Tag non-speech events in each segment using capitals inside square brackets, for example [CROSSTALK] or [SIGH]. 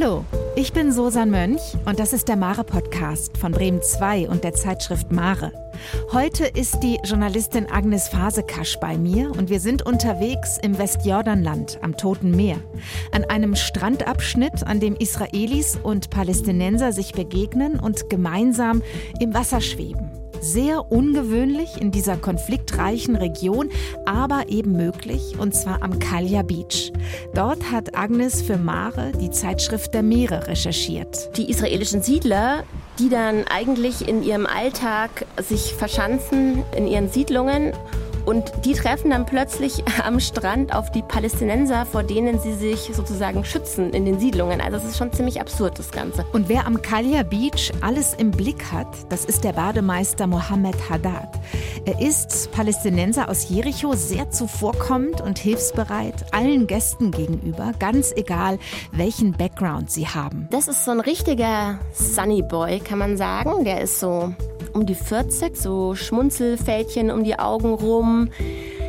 Hallo, ich bin Susan Mönch und das ist der Mare Podcast von Bremen 2 und der Zeitschrift Mare. Heute ist die Journalistin Agnes Fasekasch bei mir und wir sind unterwegs im Westjordanland am Toten Meer. An einem Strandabschnitt, an dem Israelis und Palästinenser sich begegnen und gemeinsam im Wasser schweben. Sehr ungewöhnlich in dieser konfliktreichen Region, aber eben möglich, und zwar am Kalja Beach. Dort hat Agnes für Mare die Zeitschrift der Meere recherchiert. Die israelischen Siedler, die dann eigentlich in ihrem Alltag sich verschanzen in ihren Siedlungen und die treffen dann plötzlich [LAUGHS] am Strand auf die Palästinenser, vor denen sie sich sozusagen schützen in den Siedlungen. Also es ist schon ziemlich absurd, das Ganze. Und wer am Kalja Beach alles im Blick hat, das ist der Bademeister Mohammed Haddad. Er ist Palästinenser aus Jericho, sehr zuvorkommend und hilfsbereit allen Gästen gegenüber, ganz egal, welchen Background sie haben. Das ist so ein richtiger Sunny Boy, kann man sagen. Der ist so um die 40, so Schmunzelfältchen um die Augen rum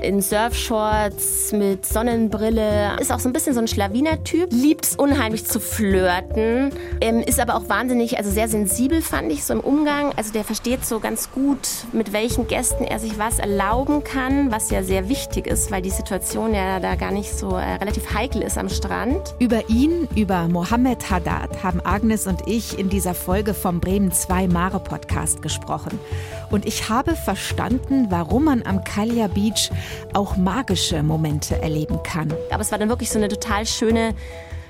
in Surfshorts mit Sonnenbrille. Ist auch so ein bisschen so ein Schlawiner-Typ. Liebt es unheimlich zu flirten. Ähm, ist aber auch wahnsinnig, also sehr sensibel fand ich so im Umgang. Also der versteht so ganz gut, mit welchen Gästen er sich was erlauben kann, was ja sehr wichtig ist, weil die Situation ja da gar nicht so äh, relativ heikel ist am Strand. Über ihn, über Mohammed Haddad, haben Agnes und ich in dieser Folge vom Bremen 2 Mare Podcast gesprochen. Und ich habe verstanden, warum man am Kalja Beach auch magische Momente erleben kann. Aber es war dann wirklich so eine total schöne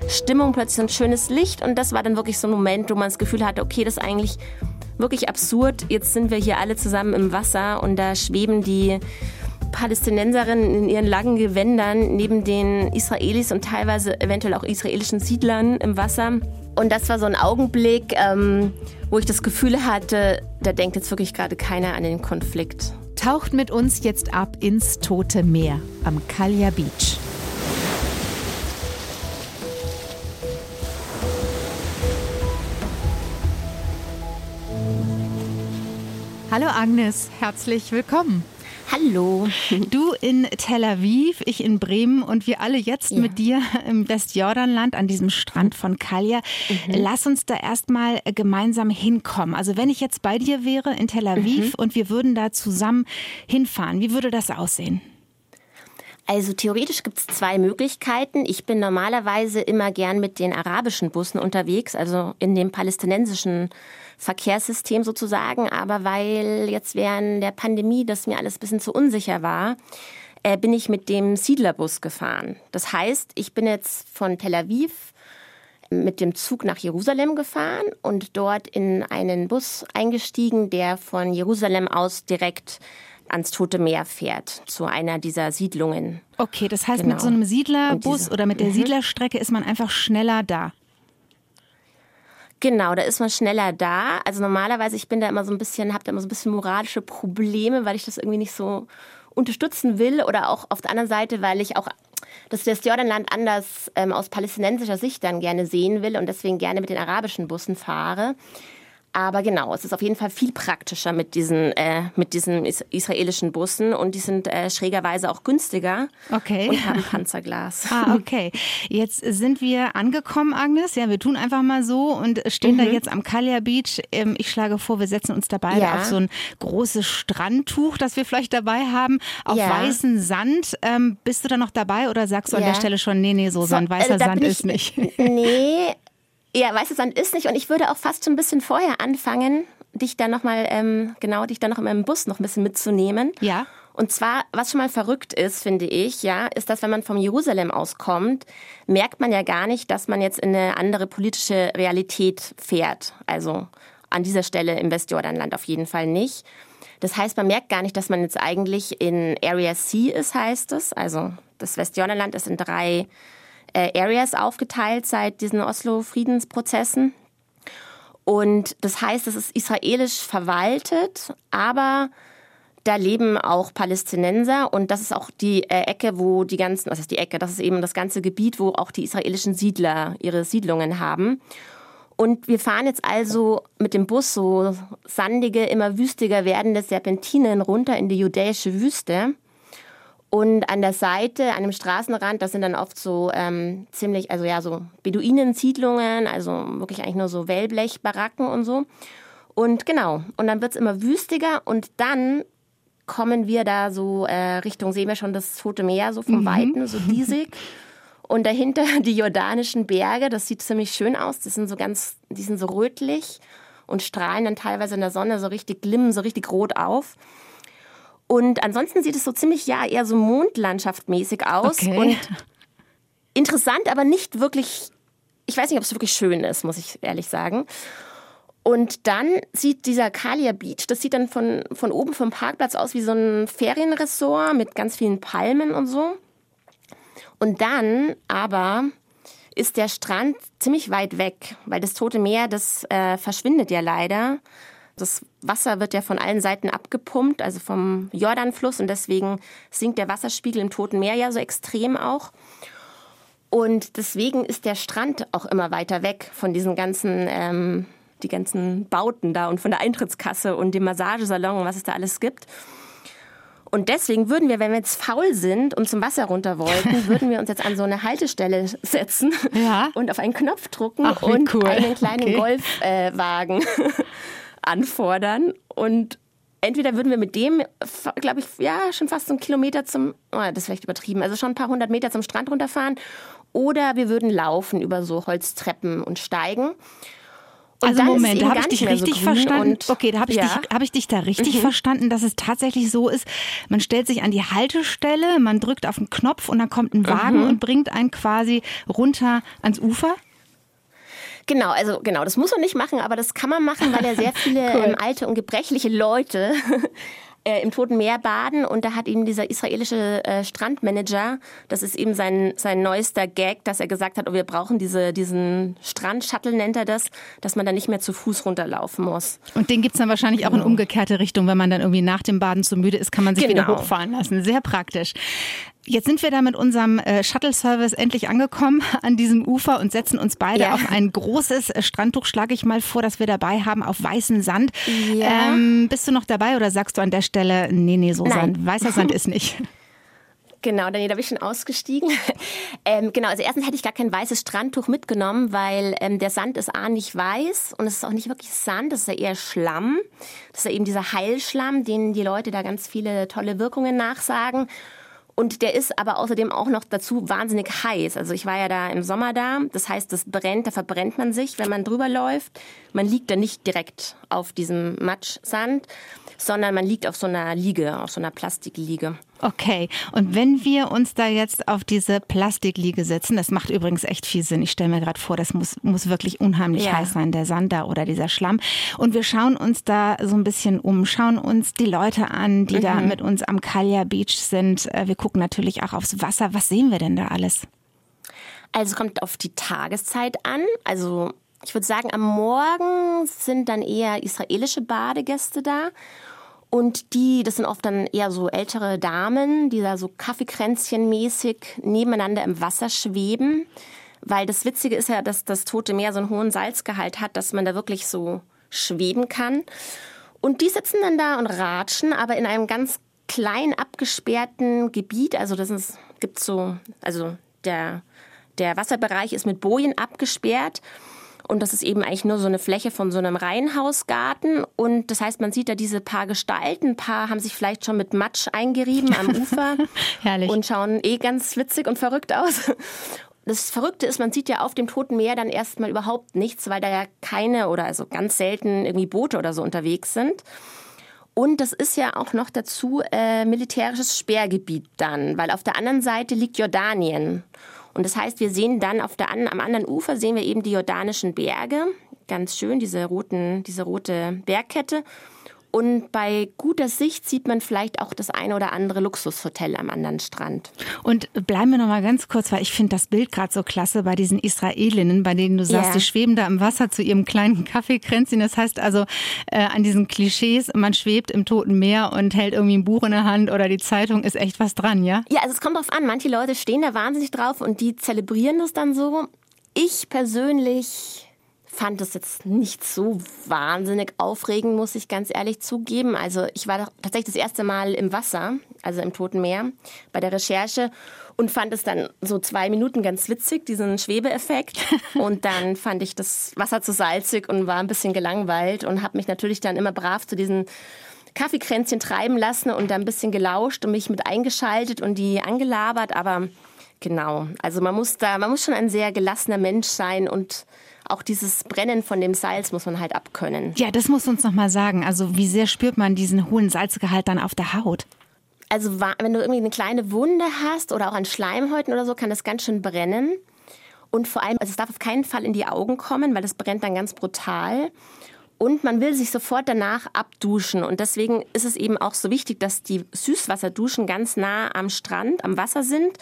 Stimmung, plötzlich so ein schönes Licht. Und das war dann wirklich so ein Moment, wo man das Gefühl hatte, okay, das ist eigentlich wirklich absurd. Jetzt sind wir hier alle zusammen im Wasser und da schweben die Palästinenserinnen in ihren langen Gewändern neben den Israelis und teilweise eventuell auch israelischen Siedlern im Wasser. Und das war so ein Augenblick, ähm, wo ich das Gefühl hatte, da denkt jetzt wirklich gerade keiner an den Konflikt taucht mit uns jetzt ab ins Tote Meer am Kalja Beach. Hallo Agnes, herzlich willkommen. Hallo. Du in Tel Aviv, ich in Bremen und wir alle jetzt ja. mit dir im Westjordanland an diesem Strand von Kalja. Mhm. Lass uns da erstmal gemeinsam hinkommen. Also wenn ich jetzt bei dir wäre in Tel Aviv mhm. und wir würden da zusammen hinfahren, wie würde das aussehen? Also theoretisch gibt es zwei Möglichkeiten. Ich bin normalerweise immer gern mit den arabischen Bussen unterwegs, also in dem palästinensischen Verkehrssystem sozusagen. Aber weil jetzt während der Pandemie das mir alles ein bisschen zu unsicher war, äh, bin ich mit dem Siedlerbus gefahren. Das heißt, ich bin jetzt von Tel Aviv mit dem Zug nach Jerusalem gefahren und dort in einen Bus eingestiegen, der von Jerusalem aus direkt ans Tote Meer fährt, zu einer dieser Siedlungen. Okay, das heißt, genau. mit so einem Siedlerbus oder mit der mhm. Siedlerstrecke ist man einfach schneller da. Genau, da ist man schneller da. Also normalerweise, ich bin da immer so ein bisschen, habe da immer so ein bisschen moralische Probleme, weil ich das irgendwie nicht so unterstützen will oder auch auf der anderen Seite, weil ich auch das, Jordanland anders ähm, aus palästinensischer Sicht dann gerne sehen will und deswegen gerne mit den arabischen Bussen fahre. Aber genau, es ist auf jeden Fall viel praktischer mit diesen, äh, mit diesen israelischen Bussen und die sind äh, schrägerweise auch günstiger okay. und haben [LAUGHS] Panzerglas. Ah, okay. Jetzt sind wir angekommen, Agnes. Ja, wir tun einfach mal so und stehen mhm. da jetzt am Kalia Beach. Ähm, ich schlage vor, wir setzen uns dabei ja. auf so ein großes Strandtuch, das wir vielleicht dabei haben, auf ja. weißen Sand. Ähm, bist du da noch dabei oder sagst du ja. an der Stelle schon, nee, nee, so, so ein weißer äh, Sand ist nicht? Nee, ja, weißer Sand ist nicht. Und ich würde auch fast schon ein bisschen vorher anfangen, dich dann nochmal, ähm, genau, dich dann noch im Bus noch ein bisschen mitzunehmen. Ja. Und zwar, was schon mal verrückt ist, finde ich, ja, ist, dass wenn man vom Jerusalem aus kommt, merkt man ja gar nicht, dass man jetzt in eine andere politische Realität fährt. Also an dieser Stelle im Westjordanland auf jeden Fall nicht. Das heißt, man merkt gar nicht, dass man jetzt eigentlich in Area C ist, heißt es. Also das Westjordanland ist in drei äh, Areas aufgeteilt seit diesen Oslo-Friedensprozessen. Und das heißt, es ist israelisch verwaltet, aber da leben auch Palästinenser und das ist auch die äh, Ecke, wo die ganzen, was ist die Ecke, das ist eben das ganze Gebiet, wo auch die israelischen Siedler ihre Siedlungen haben. Und wir fahren jetzt also mit dem Bus so sandige, immer wüstiger werdende Serpentinen runter in die judäische Wüste. Und an der Seite, an dem Straßenrand, das sind dann oft so ähm, ziemlich, also ja, so Beduinensiedlungen, also wirklich eigentlich nur so Wellblechbaracken und so. Und genau, und dann wird's immer wüstiger und dann kommen wir da so äh, Richtung, sehen wir schon das Tote Meer, so vom mhm. Weiten, so [LAUGHS] diesig. Und dahinter [LAUGHS] die jordanischen Berge, das sieht ziemlich schön aus. Das sind so ganz, die sind so rötlich und strahlen dann teilweise in der Sonne so richtig glimmen, so richtig rot auf. Und ansonsten sieht es so ziemlich, ja, eher so mondlandschaftmäßig aus. Okay. Und interessant, aber nicht wirklich, ich weiß nicht, ob es wirklich schön ist, muss ich ehrlich sagen. Und dann sieht dieser Kalia Beach, das sieht dann von, von oben vom Parkplatz aus wie so ein Ferienressort mit ganz vielen Palmen und so. Und dann aber ist der Strand ziemlich weit weg, weil das Tote Meer, das äh, verschwindet ja leider. Das Wasser wird ja von allen Seiten abgepumpt, also vom Jordanfluss und deswegen sinkt der Wasserspiegel im Toten Meer ja so extrem auch. Und deswegen ist der Strand auch immer weiter weg von diesen ganzen ähm, die ganzen Bauten da und von der Eintrittskasse und dem Massagesalon und was es da alles gibt. Und deswegen würden wir, wenn wir jetzt faul sind und zum Wasser runter wollten, [LAUGHS] würden wir uns jetzt an so eine Haltestelle setzen ja. und auf einen Knopf drucken Ach, und cool. einen kleinen okay. Golfwagen äh, [LAUGHS] anfordern. Und entweder würden wir mit dem, glaube ich, ja, schon fast so einen Kilometer zum, oh, das ist vielleicht übertrieben, also schon ein paar hundert Meter zum Strand runterfahren. Oder wir würden laufen über so Holztreppen und steigen. Und also Moment, da habe ich dich richtig so verstanden. Okay, da habe ich, ja. dich, hab ich dich da richtig mhm. verstanden, dass es tatsächlich so ist, man stellt sich an die Haltestelle, man drückt auf den Knopf und dann kommt ein Wagen mhm. und bringt einen quasi runter ans Ufer? Genau, also genau, das muss man nicht machen, aber das kann man machen, weil ja sehr [LAUGHS] viele cool. ähm, alte und gebrechliche Leute [LAUGHS] äh, im Toten Meer baden und da hat ihm dieser israelische äh, Strandmanager, das ist eben sein, sein neuester Gag, dass er gesagt hat, oh, wir brauchen diese, diesen Strandshuttle, nennt er das, dass man da nicht mehr zu Fuß runterlaufen muss. Und den gibt's dann wahrscheinlich auch in genau. umgekehrte Richtung, wenn man dann irgendwie nach dem Baden zu müde ist, kann man sich genau. wieder hochfahren lassen. Sehr praktisch. Jetzt sind wir da mit unserem äh, Shuttle-Service endlich angekommen [LAUGHS] an diesem Ufer und setzen uns beide ja. auf ein großes äh, Strandtuch, schlage ich mal vor, das wir dabei haben, auf weißem Sand. Ja. Ähm, bist du noch dabei oder sagst du an der Stelle, nee, nee, so Nein. Sand, weißer Sand [LAUGHS] ist nicht? Genau, Daniel, da bin ich schon ausgestiegen. [LAUGHS] ähm, genau, also erstens hätte ich gar kein weißes Strandtuch mitgenommen, weil ähm, der Sand ist A nicht weiß und es ist auch nicht wirklich Sand, das ist ja eher Schlamm. Das ist ja eben dieser Heilschlamm, den die Leute da ganz viele tolle Wirkungen nachsagen. Und der ist aber außerdem auch noch dazu wahnsinnig heiß. Also ich war ja da im Sommer da. Das heißt, das brennt, da verbrennt man sich, wenn man drüber läuft. Man liegt da nicht direkt auf diesem Matschsand, sondern man liegt auf so einer Liege, auf so einer Plastikliege. Okay, und wenn wir uns da jetzt auf diese Plastikliege setzen, das macht übrigens echt viel Sinn. Ich stelle mir gerade vor, das muss, muss wirklich unheimlich ja. heiß sein, der Sand da oder dieser Schlamm. Und wir schauen uns da so ein bisschen um, schauen uns die Leute an, die mhm. da mit uns am Kalia Beach sind. Äh, wir gucken natürlich auch aufs Wasser. Was sehen wir denn da alles? Also es kommt auf die Tageszeit an. Also ich würde sagen, am Morgen sind dann eher israelische Badegäste da. Und die, das sind oft dann eher so ältere Damen, die da so Kaffeekränzchenmäßig nebeneinander im Wasser schweben. Weil das Witzige ist ja, dass das Tote Meer so einen hohen Salzgehalt hat, dass man da wirklich so schweben kann. Und die sitzen dann da und ratschen, aber in einem ganz klein abgesperrten Gebiet. Also das gibt so, also der, der Wasserbereich ist mit Bojen abgesperrt. Und das ist eben eigentlich nur so eine Fläche von so einem Reihenhausgarten. Und das heißt, man sieht da diese paar Gestalten. Ein paar haben sich vielleicht schon mit Matsch eingerieben am [LAUGHS] Ufer. Herrlich. Und schauen eh ganz witzig und verrückt aus. Das Verrückte ist, man sieht ja auf dem Toten Meer dann erstmal überhaupt nichts, weil da ja keine oder also ganz selten irgendwie Boote oder so unterwegs sind. Und das ist ja auch noch dazu äh, militärisches Sperrgebiet dann, weil auf der anderen Seite liegt Jordanien. Und das heißt, wir sehen dann auf der, am anderen Ufer sehen wir eben die jordanischen Berge. Ganz schön, diese, roten, diese rote Bergkette. Und bei guter Sicht sieht man vielleicht auch das eine oder andere Luxushotel am anderen Strand. Und bleiben wir noch mal ganz kurz, weil ich finde das Bild gerade so klasse bei diesen Israelinnen, bei denen du sagst, yeah. die schweben da im Wasser zu ihrem kleinen [LAUGHS] Kaffeekränzchen. Das heißt also äh, an diesen Klischees, man schwebt im Toten Meer und hält irgendwie ein Buch in der Hand oder die Zeitung, ist echt was dran, ja? Ja, also es kommt drauf an. Manche Leute stehen da wahnsinnig drauf und die zelebrieren das dann so. Ich persönlich fand es jetzt nicht so wahnsinnig aufregend, muss ich ganz ehrlich zugeben. Also ich war tatsächlich das erste Mal im Wasser also im Toten Meer, bei der Recherche und fand es dann so zwei Minuten ganz witzig, diesen Schwebeeffekt. [LAUGHS] Und dann fand ich das Wasser zu salzig und war ein bisschen gelangweilt und habe mich natürlich dann immer brav zu diesen Kaffeekränzchen treiben lassen und da ein bisschen gelauscht und mich mit eingeschaltet und die angelabert. Aber genau, also man muss da, man muss schon ein sehr gelassener Mensch sein und auch dieses Brennen von dem Salz muss man halt abkönnen. Ja, das muss uns noch mal sagen. Also wie sehr spürt man diesen hohen Salzgehalt dann auf der Haut? Also wenn du irgendwie eine kleine Wunde hast oder auch an Schleimhäuten oder so, kann das ganz schön brennen. Und vor allem, also es darf auf keinen Fall in die Augen kommen, weil das brennt dann ganz brutal. Und man will sich sofort danach abduschen. Und deswegen ist es eben auch so wichtig, dass die Süßwasserduschen ganz nah am Strand, am Wasser sind.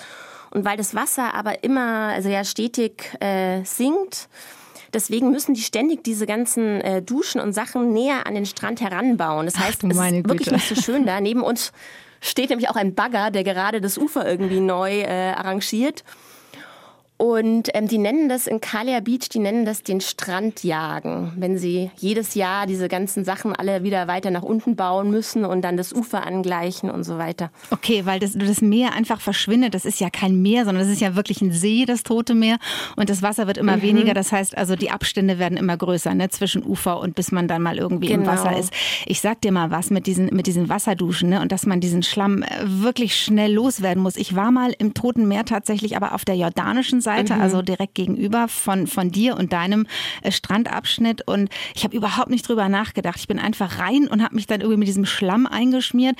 Und weil das Wasser aber immer, also ja stetig äh, sinkt, Deswegen müssen die ständig diese ganzen äh, Duschen und Sachen näher an den Strand heranbauen. Das heißt, Ach, es ist wirklich nicht so schön da. Neben uns steht nämlich auch ein Bagger, der gerade das Ufer irgendwie neu äh, arrangiert. Und ähm, die nennen das in Kalia Beach, die nennen das den Strandjagen, wenn sie jedes Jahr diese ganzen Sachen alle wieder weiter nach unten bauen müssen und dann das Ufer angleichen und so weiter. Okay, weil das, das Meer einfach verschwindet. Das ist ja kein Meer, sondern das ist ja wirklich ein See, das Tote Meer. Und das Wasser wird immer mhm. weniger. Das heißt also, die Abstände werden immer größer ne, zwischen Ufer und bis man dann mal irgendwie genau. im Wasser ist. Ich sag dir mal was mit diesen, mit diesen Wasserduschen ne, und dass man diesen Schlamm äh, wirklich schnell loswerden muss. Ich war mal im Toten Meer tatsächlich, aber auf der jordanischen Seite Seite, mhm. also direkt gegenüber von, von dir und deinem äh, Strandabschnitt. Und ich habe überhaupt nicht drüber nachgedacht. Ich bin einfach rein und habe mich dann irgendwie mit diesem Schlamm eingeschmiert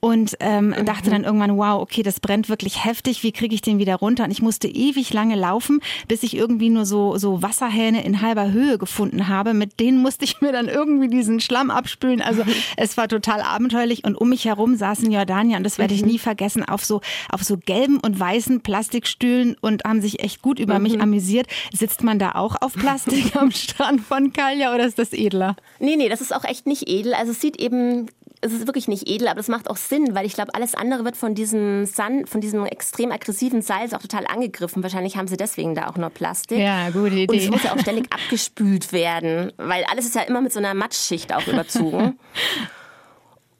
und ähm, mhm. dachte dann irgendwann, wow, okay, das brennt wirklich heftig. Wie kriege ich den wieder runter? Und ich musste ewig lange laufen, bis ich irgendwie nur so, so Wasserhähne in halber Höhe gefunden habe. Mit denen musste ich mir dann irgendwie diesen Schlamm abspülen. Also [LAUGHS] es war total abenteuerlich und um mich herum saßen Jordanier und das werde ich mhm. nie vergessen auf so auf so gelben und weißen Plastikstühlen und haben sich echt echt gut über mhm. mich amüsiert. Sitzt man da auch auf Plastik [LAUGHS] am Strand von Kalja oder ist das edler? Nee, nee, das ist auch echt nicht edel. Also es sieht eben es ist wirklich nicht edel, aber es macht auch Sinn, weil ich glaube, alles andere wird von diesem Sand, von diesem extrem aggressiven Salz auch total angegriffen. Wahrscheinlich haben sie deswegen da auch nur Plastik. Ja, gute Idee. Und es muss ja auch ständig abgespült werden, weil alles ist ja immer mit so einer Matschschicht auch überzogen. [LAUGHS]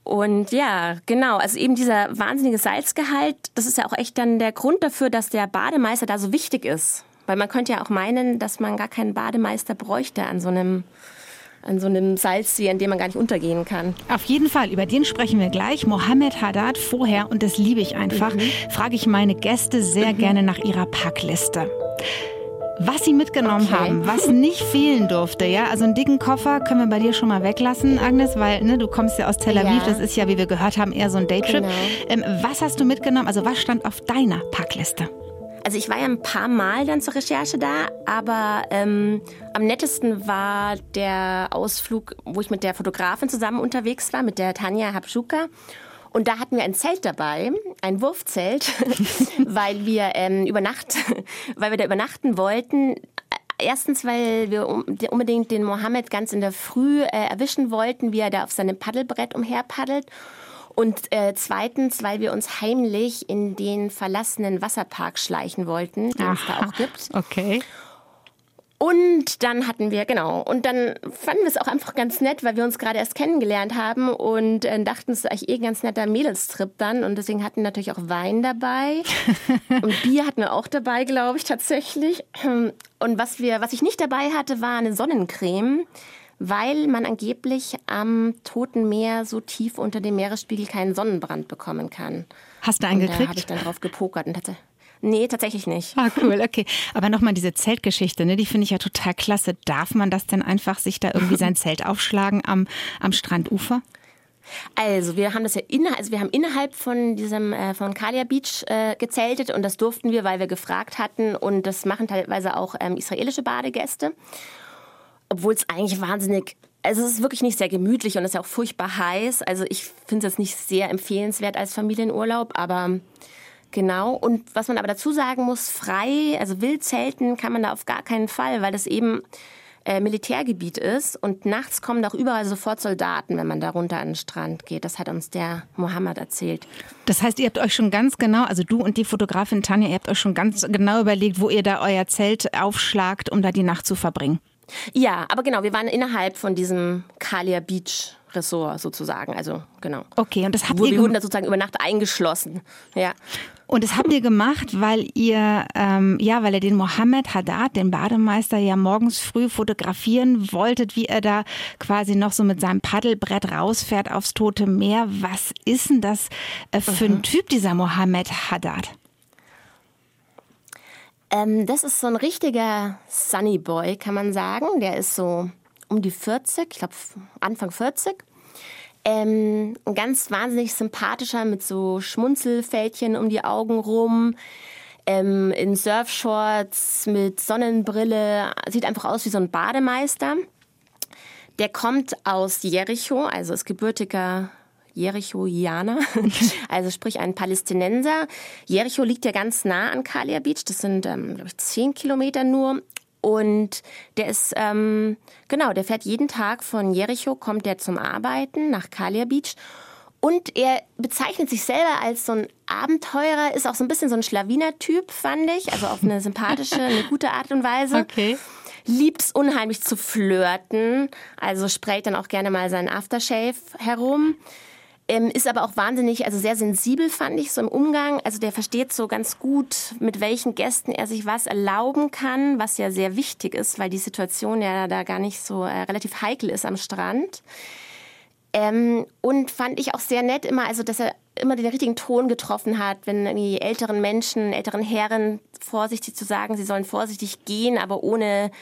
Und ja, genau, also eben dieser wahnsinnige Salzgehalt, das ist ja auch echt dann der Grund dafür, dass der Bademeister da so wichtig ist. Weil man könnte ja auch meinen, dass man gar keinen Bademeister bräuchte an so einem an so einem Salzsee, an dem man gar nicht untergehen kann. Auf jeden Fall, über den sprechen wir gleich. Mohammed Haddad vorher, und das liebe ich einfach, mhm. frage ich meine Gäste sehr mhm. gerne nach ihrer Packliste was sie mitgenommen okay. haben, was nicht fehlen durfte. Ja, also einen dicken Koffer können wir bei dir schon mal weglassen, Agnes, weil ne, du kommst ja aus Tel Aviv. Ja. Das ist ja, wie wir gehört haben, eher so ein Daytrip. Genau. Ähm, was hast du mitgenommen? Also was stand auf deiner Packliste? Also ich war ja ein paar Mal dann zur Recherche da, aber ähm, am nettesten war der Ausflug, wo ich mit der Fotografin zusammen unterwegs war, mit der Tanja Habschuka. Und da hatten wir ein Zelt dabei, ein Wurfzelt, [LAUGHS] weil wir ähm, über Nacht, [LAUGHS] weil wir da übernachten wollten. Erstens, weil wir unbedingt den Mohammed ganz in der Früh äh, erwischen wollten, wie er da auf seinem Paddelbrett umherpaddelt. Und äh, zweitens, weil wir uns heimlich in den verlassenen Wasserpark schleichen wollten, den es da auch gibt. Okay. Und dann hatten wir, genau, und dann fanden wir es auch einfach ganz nett, weil wir uns gerade erst kennengelernt haben und äh, dachten, es ist eigentlich eh ein ganz netter Mädelstrip dann. Und deswegen hatten wir natürlich auch Wein dabei. [LAUGHS] und Bier hatten wir auch dabei, glaube ich, tatsächlich. Und was, wir, was ich nicht dabei hatte, war eine Sonnencreme, weil man angeblich am Toten Meer so tief unter dem Meeresspiegel keinen Sonnenbrand bekommen kann. Hast du einen und gekriegt? Da habe ich dann drauf gepokert und hatte Nee, tatsächlich nicht. Ah, cool, okay. Aber nochmal diese Zeltgeschichte, ne, die finde ich ja total klasse. Darf man das denn einfach sich da irgendwie sein [LAUGHS] Zelt aufschlagen am, am Strandufer? Also wir haben das ja innerhalb, also wir haben innerhalb von diesem äh, von Kalia Beach äh, gezeltet und das durften wir, weil wir gefragt hatten und das machen teilweise auch ähm, israelische Badegäste, obwohl es eigentlich wahnsinnig also es ist wirklich nicht sehr gemütlich und es ist ja auch furchtbar heiß. Also ich finde es jetzt nicht sehr empfehlenswert als Familienurlaub, aber Genau. Und was man aber dazu sagen muss, frei, also wild zelten kann man da auf gar keinen Fall, weil das eben äh, Militärgebiet ist und nachts kommen auch überall sofort Soldaten, wenn man da runter an den Strand geht. Das hat uns der Mohammed erzählt. Das heißt, ihr habt euch schon ganz genau, also du und die Fotografin Tanja, ihr habt euch schon ganz genau überlegt, wo ihr da euer Zelt aufschlagt, um da die Nacht zu verbringen. Ja, aber genau, wir waren innerhalb von diesem Kalia Beach Ressort sozusagen. Also genau. Okay, und das habt wir ihr Wir wurden da sozusagen über Nacht eingeschlossen. Ja. Und das habt ihr gemacht, weil ihr, ähm, ja, weil ihr den Mohammed Haddad, den Bademeister, ja morgens früh fotografieren wolltet, wie er da quasi noch so mit seinem Paddelbrett rausfährt aufs Tote Meer. Was ist denn das äh, für mhm. ein Typ, dieser Mohammed Haddad? Ähm, das ist so ein richtiger Sunny Boy, kann man sagen. Der ist so um die 40, ich glaube Anfang 40. Ähm, ein ganz wahnsinnig sympathischer mit so Schmunzelfältchen um die Augen rum. Ähm, in Surfshorts mit Sonnenbrille. Sieht einfach aus wie so ein Bademeister. Der kommt aus Jericho, also ist gebürtiger Jerichoianer, [LAUGHS] also sprich ein Palästinenser. Jericho liegt ja ganz nah an Kalia Beach, das sind, ähm, glaube ich, zehn Kilometer nur. Und der ist, ähm, genau, der fährt jeden Tag von Jericho, kommt der zum Arbeiten nach Kalia Beach. Und er bezeichnet sich selber als so ein Abenteurer, ist auch so ein bisschen so ein Schlawiner-Typ, fand ich. Also auf eine sympathische, [LAUGHS] eine gute Art und Weise. Okay. Liebt es unheimlich zu flirten. Also sprayt dann auch gerne mal seinen Aftershave herum. Ähm, ist aber auch wahnsinnig, also sehr sensibel fand ich so im Umgang. Also der versteht so ganz gut, mit welchen Gästen er sich was erlauben kann, was ja sehr wichtig ist, weil die Situation ja da gar nicht so äh, relativ heikel ist am Strand. Ähm, und fand ich auch sehr nett immer, also dass er immer den richtigen Ton getroffen hat, wenn die älteren Menschen, älteren Herren vorsichtig zu sagen, sie sollen vorsichtig gehen, aber ohne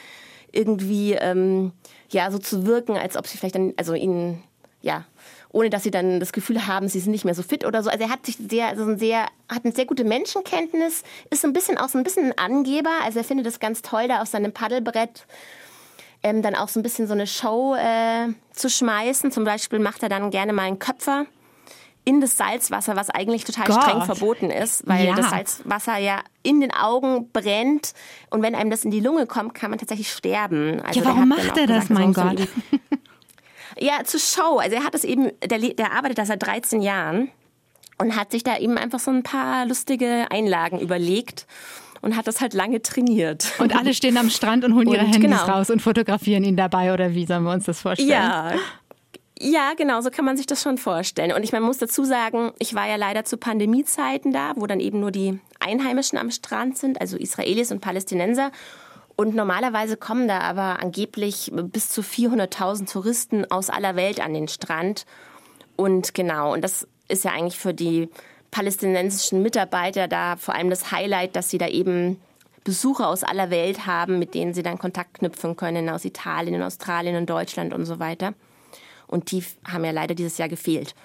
irgendwie ähm, ja so zu wirken, als ob sie vielleicht dann, also ihnen ja ohne dass sie dann das Gefühl haben, sie sind nicht mehr so fit oder so. Also er hat sich sehr, also ein sehr, hat eine sehr gute Menschenkenntnis, ist so ein bisschen auch so ein bisschen ein Angeber. Also er findet es ganz toll, da auf seinem Paddelbrett ähm, dann auch so ein bisschen so eine Show äh, zu schmeißen. Zum Beispiel macht er dann gerne mal einen Köpfer in das Salzwasser, was eigentlich total Gott. streng verboten ist, weil ja. das Salzwasser ja in den Augen brennt und wenn einem das in die Lunge kommt, kann man tatsächlich sterben. Also ja, warum macht er das, mein Gott? [LAUGHS] Ja, zur Show. Also er hat es eben, der, der arbeitet da seit 13 Jahren und hat sich da eben einfach so ein paar lustige Einlagen überlegt und hat das halt lange trainiert. Und alle stehen am Strand und holen und, ihre Handys genau. raus und fotografieren ihn dabei oder wie sollen wir uns das vorstellen? Ja. Ja, genau, so kann man sich das schon vorstellen. Und ich man muss dazu sagen, ich war ja leider zu Pandemiezeiten da, wo dann eben nur die Einheimischen am Strand sind, also Israelis und Palästinenser. Und normalerweise kommen da aber angeblich bis zu 400.000 Touristen aus aller Welt an den Strand. Und genau, und das ist ja eigentlich für die palästinensischen Mitarbeiter da vor allem das Highlight, dass sie da eben Besucher aus aller Welt haben, mit denen sie dann Kontakt knüpfen können aus Italien, Australien und Deutschland und so weiter. Und die haben ja leider dieses Jahr gefehlt.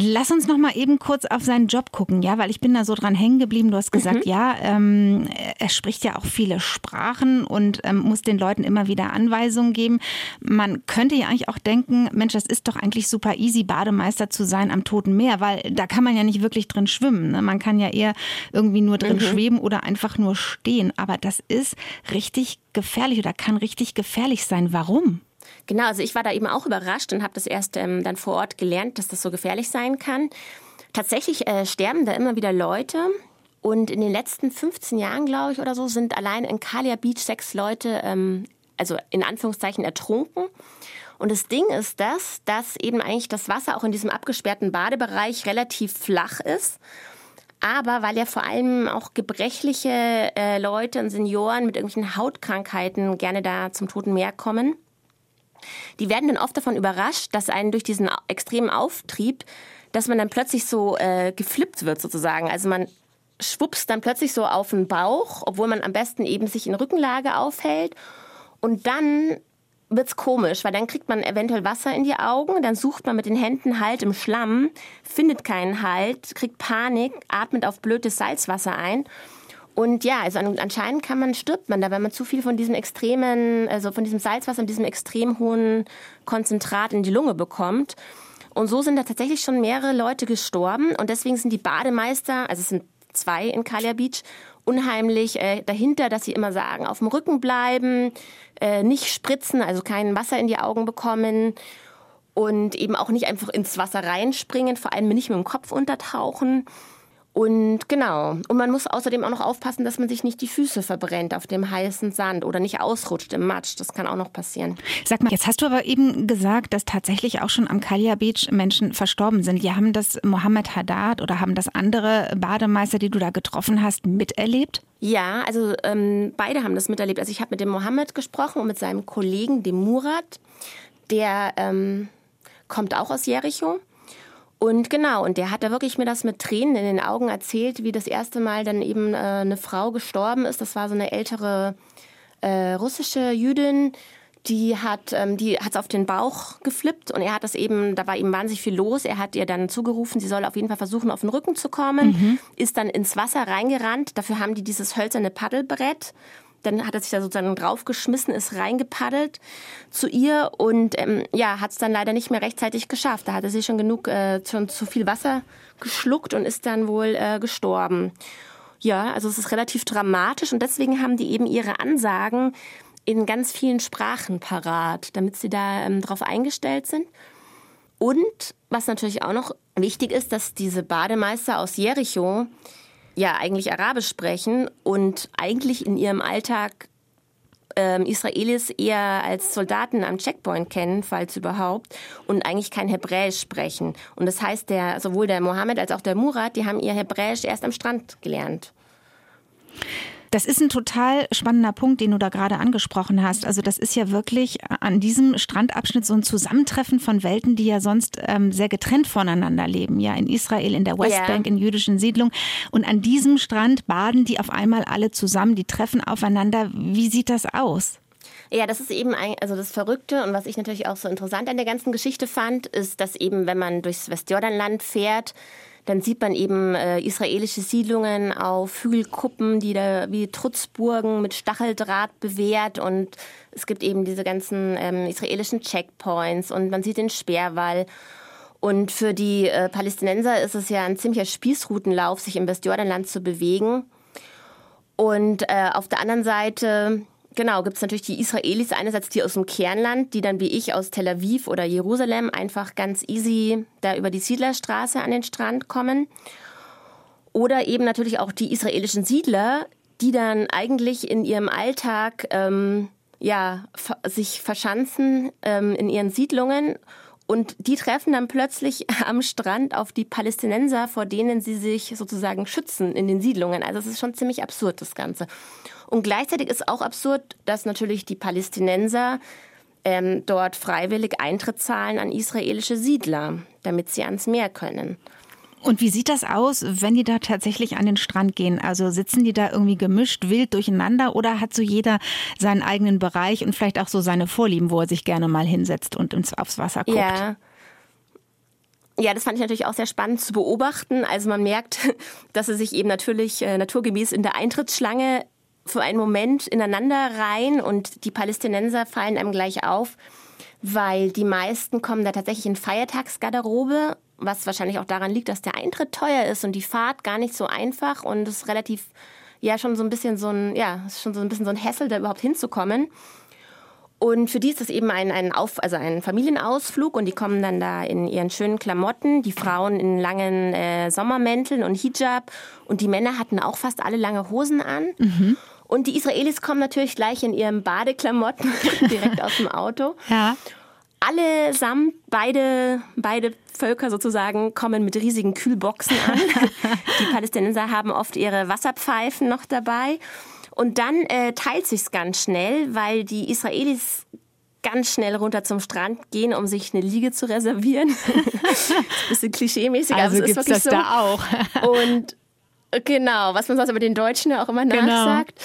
Lass uns noch mal eben kurz auf seinen Job gucken, ja, weil ich bin da so dran hängen geblieben. Du hast gesagt, mhm. ja, ähm, er spricht ja auch viele Sprachen und ähm, muss den Leuten immer wieder Anweisungen geben. Man könnte ja eigentlich auch denken, Mensch, das ist doch eigentlich super easy, Bademeister zu sein am Toten Meer, weil da kann man ja nicht wirklich drin schwimmen. Ne? Man kann ja eher irgendwie nur drin mhm. schweben oder einfach nur stehen. Aber das ist richtig gefährlich oder kann richtig gefährlich sein. Warum? Genau, also ich war da eben auch überrascht und habe das erst ähm, dann vor Ort gelernt, dass das so gefährlich sein kann. Tatsächlich äh, sterben da immer wieder Leute. Und in den letzten 15 Jahren, glaube ich, oder so, sind allein in Kalia Beach sechs Leute, ähm, also in Anführungszeichen, ertrunken. Und das Ding ist das, dass eben eigentlich das Wasser auch in diesem abgesperrten Badebereich relativ flach ist. Aber weil ja vor allem auch gebrechliche äh, Leute und Senioren mit irgendwelchen Hautkrankheiten gerne da zum Toten Meer kommen, die werden dann oft davon überrascht, dass einen durch diesen extremen Auftrieb, dass man dann plötzlich so äh, geflippt wird sozusagen. Also man schwupst dann plötzlich so auf den Bauch, obwohl man am besten eben sich in Rückenlage aufhält. Und dann wird's komisch, weil dann kriegt man eventuell Wasser in die Augen, dann sucht man mit den Händen Halt im Schlamm, findet keinen Halt, kriegt Panik, atmet auf blödes Salzwasser ein und ja, also anscheinend kann man, stirbt man da, wenn man zu viel von diesem extremen, also von diesem Salzwasser und diesem extrem hohen Konzentrat in die Lunge bekommt. Und so sind da tatsächlich schon mehrere Leute gestorben. Und deswegen sind die Bademeister, also es sind zwei in Kalia Beach, unheimlich äh, dahinter, dass sie immer sagen, auf dem Rücken bleiben, äh, nicht spritzen, also kein Wasser in die Augen bekommen und eben auch nicht einfach ins Wasser reinspringen, vor allem nicht mit dem Kopf untertauchen. Und genau. Und man muss außerdem auch noch aufpassen, dass man sich nicht die Füße verbrennt auf dem heißen Sand oder nicht ausrutscht im Matsch. Das kann auch noch passieren. Sag mal, jetzt hast du aber eben gesagt, dass tatsächlich auch schon am Kalia Beach Menschen verstorben sind. Ja, haben das Mohammed Haddad oder haben das andere Bademeister, die du da getroffen hast, miterlebt? Ja, also ähm, beide haben das miterlebt. Also ich habe mit dem Mohammed gesprochen und mit seinem Kollegen, dem Murat. Der ähm, kommt auch aus Jericho. Und genau, und der hat da wirklich mir das mit Tränen in den Augen erzählt, wie das erste Mal dann eben äh, eine Frau gestorben ist. Das war so eine ältere äh, russische Jüdin, die hat ähm, die hat's auf den Bauch geflippt und er hat das eben, da war ihm wahnsinnig viel los. Er hat ihr dann zugerufen, sie soll auf jeden Fall versuchen, auf den Rücken zu kommen, mhm. ist dann ins Wasser reingerannt. Dafür haben die dieses hölzerne Paddelbrett dann hat er sich da sozusagen draufgeschmissen, ist reingepaddelt zu ihr und ähm, ja, hat es dann leider nicht mehr rechtzeitig geschafft. Da hatte sie schon genug, äh, schon zu viel Wasser geschluckt und ist dann wohl äh, gestorben. Ja, also es ist relativ dramatisch und deswegen haben die eben ihre Ansagen in ganz vielen Sprachen parat, damit sie da ähm, drauf eingestellt sind. Und was natürlich auch noch wichtig ist, dass diese Bademeister aus Jericho ja eigentlich Arabisch sprechen und eigentlich in ihrem Alltag ähm, Israelis eher als Soldaten am Checkpoint kennen, falls überhaupt, und eigentlich kein Hebräisch sprechen. Und das heißt, der, sowohl der Mohammed als auch der Murat, die haben ihr Hebräisch erst am Strand gelernt. Das ist ein total spannender Punkt, den du da gerade angesprochen hast. Also das ist ja wirklich an diesem Strandabschnitt so ein Zusammentreffen von Welten, die ja sonst ähm, sehr getrennt voneinander leben. Ja, in Israel, in der Westbank, yeah. in jüdischen Siedlungen. Und an diesem Strand baden die auf einmal alle zusammen, die treffen aufeinander. Wie sieht das aus? Ja, das ist eben ein, also das Verrückte und was ich natürlich auch so interessant an der ganzen Geschichte fand, ist, dass eben, wenn man durchs Westjordanland fährt, dann sieht man eben äh, israelische Siedlungen auf Hügelkuppen, die da wie Trutzburgen mit Stacheldraht bewehrt und es gibt eben diese ganzen ähm, israelischen Checkpoints und man sieht den Sperrwall. Und für die äh, Palästinenser ist es ja ein ziemlicher Spießrutenlauf, sich im Westjordanland zu bewegen. Und äh, auf der anderen Seite Genau, gibt es natürlich die Israelis einerseits die aus dem Kernland, die dann wie ich aus Tel Aviv oder Jerusalem einfach ganz easy da über die Siedlerstraße an den Strand kommen. Oder eben natürlich auch die israelischen Siedler, die dann eigentlich in ihrem Alltag ähm, ja, sich verschanzen ähm, in ihren Siedlungen und die treffen dann plötzlich [LAUGHS] am Strand auf die Palästinenser, vor denen sie sich sozusagen schützen in den Siedlungen. Also es ist schon ziemlich absurd, das Ganze. Und gleichzeitig ist auch absurd, dass natürlich die Palästinenser ähm, dort freiwillig Eintritt zahlen an israelische Siedler, damit sie ans Meer können. Und wie sieht das aus, wenn die da tatsächlich an den Strand gehen? Also sitzen die da irgendwie gemischt, wild durcheinander oder hat so jeder seinen eigenen Bereich und vielleicht auch so seine Vorlieben, wo er sich gerne mal hinsetzt und ins, aufs Wasser guckt? Ja. Ja, das fand ich natürlich auch sehr spannend zu beobachten. Also man merkt, [LAUGHS] dass sie sich eben natürlich äh, naturgemäß in der Eintrittsschlange für einen Moment ineinander rein und die Palästinenser fallen einem gleich auf, weil die meisten kommen da tatsächlich in Feiertagsgarderobe, was wahrscheinlich auch daran liegt, dass der Eintritt teuer ist und die Fahrt gar nicht so einfach und es ist relativ ja schon so ein bisschen so ein ja, schon so ein bisschen so ein Hessel da überhaupt hinzukommen. Und für die ist das eben ein, ein, Auf, also ein Familienausflug und die kommen dann da in ihren schönen Klamotten, die Frauen in langen äh, Sommermänteln und Hijab und die Männer hatten auch fast alle lange Hosen an. Mhm. Und die Israelis kommen natürlich gleich in ihren Badeklamotten [LAUGHS] direkt aus dem Auto. Ja. Allesamt, beide, beide Völker sozusagen, kommen mit riesigen Kühlboxen an. [LAUGHS] die Palästinenser haben oft ihre Wasserpfeifen noch dabei. Und dann äh, teilt sich's ganz schnell, weil die Israelis ganz schnell runter zum Strand gehen, um sich eine Liege zu reservieren. [LAUGHS] bisschen klischeemäßig, also aber es ist wirklich das so. da auch. Und Genau, was man sonst über den Deutschen ja auch immer genau. nachsagt.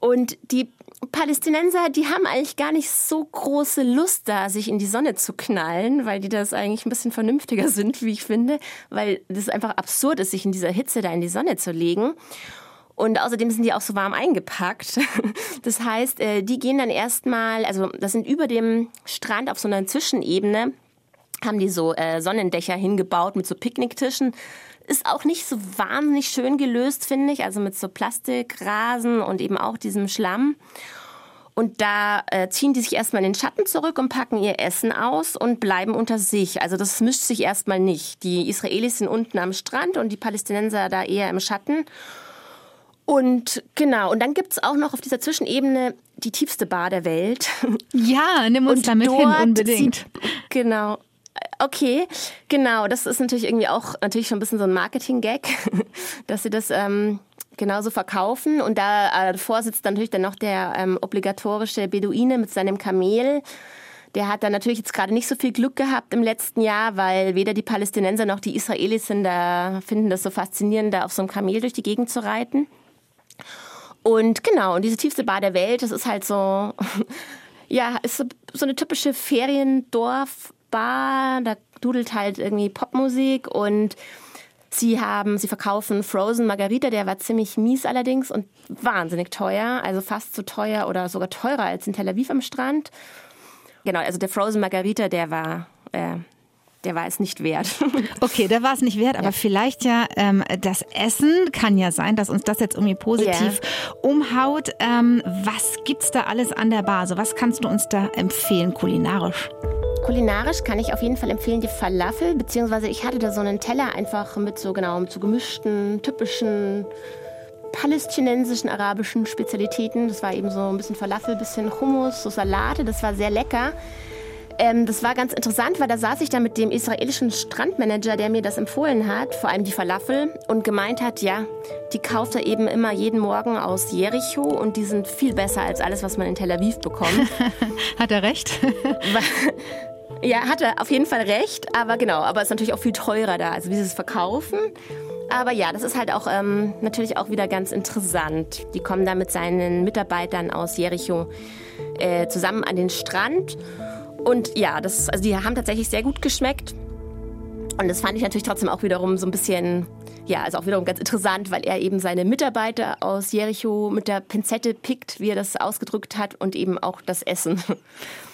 Und die Palästinenser, die haben eigentlich gar nicht so große Lust da, sich in die Sonne zu knallen, weil die das eigentlich ein bisschen vernünftiger [LAUGHS] sind, wie ich finde, weil das einfach absurd ist, sich in dieser Hitze da in die Sonne zu legen. Und außerdem sind die auch so warm eingepackt. [LAUGHS] Das heißt, äh, die gehen dann erstmal, also das sind über dem Strand auf so einer Zwischenebene, haben die so äh, Sonnendächer hingebaut mit so Picknicktischen ist auch nicht so wahnsinnig schön gelöst, finde ich. Also mit so Plastikrasen und eben auch diesem Schlamm. Und da äh, ziehen die sich erstmal in den Schatten zurück und packen ihr Essen aus und bleiben unter sich. Also das mischt sich erstmal nicht. Die Israelis sind unten am Strand und die Palästinenser da eher im Schatten. Und genau, und dann gibt es auch noch auf dieser Zwischenebene die tiefste Bar der Welt. Ja, nimm uns und damit hin unbedingt. Sieht, genau. Okay, genau. Das ist natürlich irgendwie auch natürlich schon ein bisschen so ein Marketing-Gag, [LAUGHS] dass sie das ähm, genauso verkaufen. Und da äh, davor sitzt dann natürlich dann noch der ähm, obligatorische Beduine mit seinem Kamel. Der hat dann natürlich jetzt gerade nicht so viel Glück gehabt im letzten Jahr, weil weder die Palästinenser noch die Israelis sind da, finden das so faszinierend, da auf so einem Kamel durch die Gegend zu reiten. Und genau, und diese tiefste Bar der Welt, das ist halt so, [LAUGHS] ja, ist so, so eine typische Feriendorfbar. Da dudelt halt irgendwie Popmusik und Sie haben, sie verkaufen Frozen Margarita, der war ziemlich mies allerdings und wahnsinnig teuer, also fast so teuer oder sogar teurer als in Tel Aviv am Strand. Genau, also der Frozen Margarita, der war äh, der war es nicht wert. [LAUGHS] Okay, der war es nicht wert, aber ja. vielleicht ja ähm, das Essen kann ja sein, dass uns das jetzt irgendwie positiv yeah. umhaut. Ähm, was gibt's da alles an der Bar? Also was kannst du uns da empfehlen kulinarisch? Kulinarisch kann ich auf jeden Fall empfehlen die Falafel, beziehungsweise ich hatte da so einen Teller einfach mit so genau mit so gemischten, typischen palästinensischen, arabischen Spezialitäten. Das war eben so ein bisschen Falafel, bisschen Hummus, so Salate. Das war sehr lecker. Ähm, das war ganz interessant, weil da saß ich da mit dem israelischen Strandmanager, der mir das empfohlen hat, vor allem die Falafel, und gemeint hat, ja, die kauft er eben immer jeden Morgen aus Jericho und die sind viel besser als alles, was man in Tel Aviv bekommt. [LAUGHS] hat er recht? [LAUGHS] ja, hat er auf jeden Fall recht, aber genau, aber es ist natürlich auch viel teurer da, also dieses Verkaufen. Aber ja, das ist halt auch ähm, natürlich auch wieder ganz interessant. Die kommen da mit seinen Mitarbeitern aus Jericho äh, zusammen an den Strand und ja, das, also die haben tatsächlich sehr gut geschmeckt. Und das fand ich natürlich trotzdem auch wiederum so ein bisschen, ja, also auch wiederum ganz interessant, weil er eben seine Mitarbeiter aus Jericho mit der Pinzette pickt, wie er das ausgedrückt hat, und eben auch das Essen. [LAUGHS]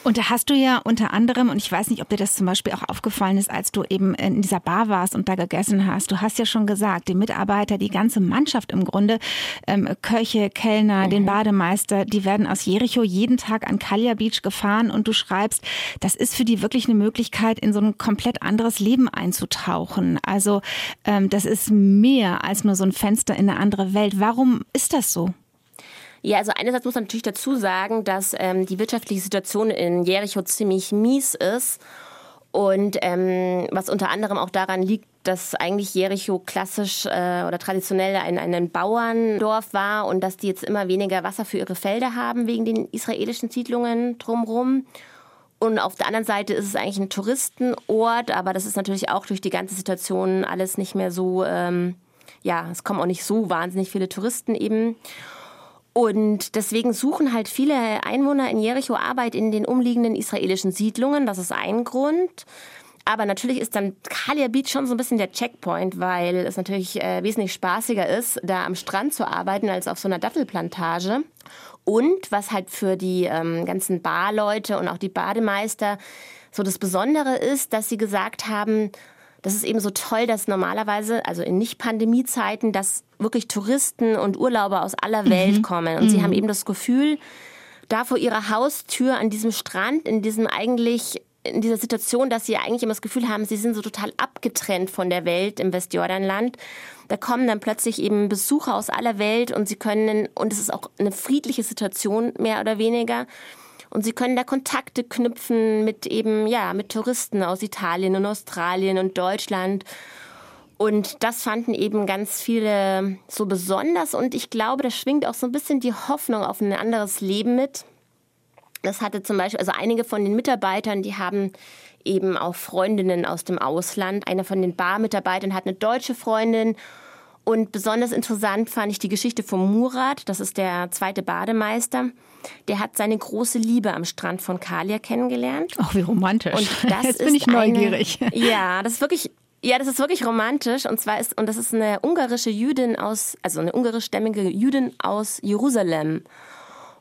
Und da hast du ja unter anderem, und ich weiß nicht, ob dir das zum Beispiel auch aufgefallen ist, als du eben in dieser Bar warst und da gegessen hast, du hast ja schon gesagt, die Mitarbeiter, die ganze Mannschaft im Grunde, ähm, Köche, Kellner, mhm. den Bademeister, die werden aus Jericho jeden Tag an Kalia Beach gefahren und du schreibst, das ist für die wirklich eine Möglichkeit, in so ein komplett anderes Leben einzutauchen. Also ähm, das ist mehr als nur so ein Fenster in eine andere Welt. Warum ist das so? Ja, also einerseits muss man natürlich dazu sagen, dass ähm, die wirtschaftliche Situation in Jericho ziemlich mies ist. Und ähm, was unter anderem auch daran liegt, dass eigentlich Jericho klassisch äh, oder traditionell ein, ein Bauerndorf war und dass die jetzt immer weniger Wasser für ihre Felder haben wegen den israelischen Siedlungen drumherum. Und auf der anderen Seite ist es eigentlich ein Touristenort, aber das ist natürlich auch durch die ganze Situation alles nicht mehr so, ähm, ja, es kommen auch nicht so wahnsinnig viele Touristen eben. Und deswegen suchen halt viele Einwohner in Jericho Arbeit in den umliegenden israelischen Siedlungen. Das ist ein Grund. Aber natürlich ist dann Kalia Beach schon so ein bisschen der Checkpoint, weil es natürlich äh, wesentlich spaßiger ist, da am Strand zu arbeiten, als auf so einer Dattelplantage. Und was halt für die ähm, ganzen Barleute und auch die Bademeister so das Besondere ist, dass sie gesagt haben, das ist eben so toll, dass normalerweise, also in Nicht-Pandemie-Zeiten, dass wirklich Touristen und Urlauber aus aller Welt mhm. kommen. Und mhm. sie haben eben das Gefühl, da vor ihrer Haustür an diesem Strand, in diesem eigentlich in dieser Situation, dass sie eigentlich immer das Gefühl haben, sie sind so total abgetrennt von der Welt im Westjordanland. Da kommen dann plötzlich eben Besucher aus aller Welt und sie können, und es ist auch eine friedliche Situation mehr oder weniger, und sie können da Kontakte knüpfen mit eben, ja, mit Touristen aus Italien und Australien und Deutschland. Und das fanden eben ganz viele so besonders. Und ich glaube, da schwingt auch so ein bisschen die Hoffnung auf ein anderes Leben mit. Das hatte zum Beispiel, also einige von den Mitarbeitern, die haben eben auch Freundinnen aus dem Ausland. Einer von den Barmitarbeitern hat eine deutsche Freundin und besonders interessant fand ich die Geschichte von Murat, das ist der zweite Bademeister. Der hat seine große Liebe am Strand von Kalia kennengelernt. Ach, wie romantisch. Und das Jetzt bin ich neugierig. Eine, ja, das ist wirklich ja, das ist wirklich romantisch und zwar ist und das ist eine ungarische Jüdin aus also eine ungarischstämmige Jüdin aus Jerusalem.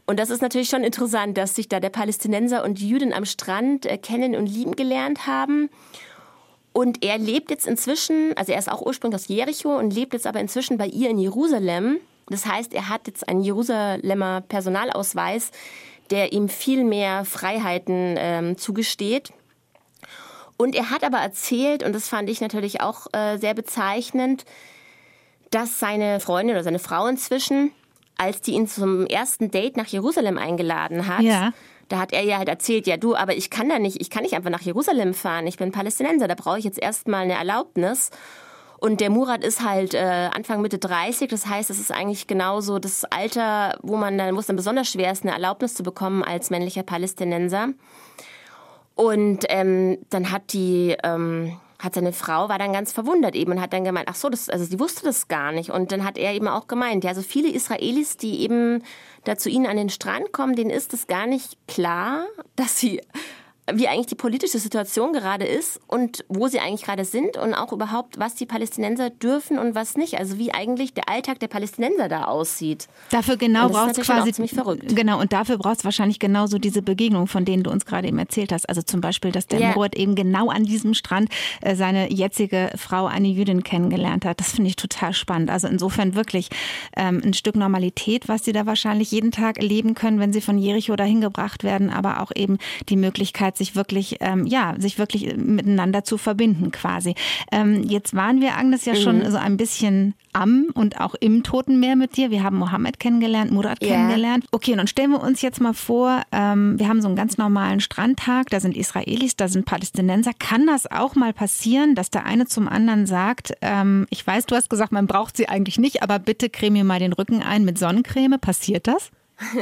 Und das ist natürlich schon interessant, dass sich da der Palästinenser und die Jüdin am Strand äh, kennen und lieben gelernt haben. Und er lebt jetzt inzwischen, also er ist auch ursprünglich aus Jericho und lebt jetzt aber inzwischen bei ihr in Jerusalem. Das heißt, er hat jetzt einen Jerusalemer Personalausweis, der ihm viel mehr Freiheiten ähm, zugesteht. Und er hat aber erzählt, und das fand ich natürlich auch äh, sehr bezeichnend, dass seine Freundin oder seine Frau inzwischen, als die ihn zum ersten Date nach Jerusalem eingeladen hat, ja. da hat er ja halt erzählt, ja du, aber ich kann da nicht, ich kann nicht einfach nach Jerusalem fahren, ich bin Palästinenser, da brauche ich jetzt erstmal eine Erlaubnis. Und der Murat ist halt äh, Anfang Mitte 30, das heißt, es ist eigentlich genauso das Alter, wo man dann, wo es dann besonders schwer ist, eine Erlaubnis zu bekommen als männlicher Palästinenser. Und ähm, dann hat die ähm, hat seine Frau war dann ganz verwundert eben und hat dann gemeint, ach so, das, also sie wusste das gar nicht. Und dann hat er eben auch gemeint, ja, so viele Israelis, die eben da zu ihnen an den Strand kommen, denen ist es gar nicht klar, [LAUGHS] dass sie wie eigentlich die politische Situation gerade ist und wo sie eigentlich gerade sind und auch überhaupt, was die Palästinenser dürfen und was nicht. Also wie eigentlich der Alltag der Palästinenser da aussieht. Dafür genau brauchst du quasi ziemlich verrückt. Genau und dafür brauchst du wahrscheinlich genauso diese Begegnung, von denen du uns gerade eben erzählt hast. Also zum Beispiel, dass der yeah. Murat eben genau an diesem Strand äh, seine jetzige Frau, eine Jüdin, kennengelernt hat. Das finde ich total spannend. Also insofern wirklich ähm, ein Stück Normalität, was sie da wahrscheinlich jeden Tag erleben können, wenn sie von Jericho dahin gebracht werden, aber auch eben die Möglichkeit Möglichkeit, sich wirklich, ähm, ja, sich wirklich äh, miteinander zu verbinden quasi. Ähm, jetzt waren wir, Agnes, ja mhm. schon so ein bisschen am und auch im Toten Meer mit dir. Wir haben Mohammed kennengelernt, Murat yeah. kennengelernt. Okay, und stellen wir uns jetzt mal vor, ähm, wir haben so einen ganz normalen Strandtag, da sind Israelis, da sind Palästinenser. Kann das auch mal passieren, dass der eine zum anderen sagt, ähm, ich weiß, du hast gesagt, man braucht sie eigentlich nicht, aber bitte creme mir mal den Rücken ein mit Sonnencreme. Passiert das? [LAUGHS]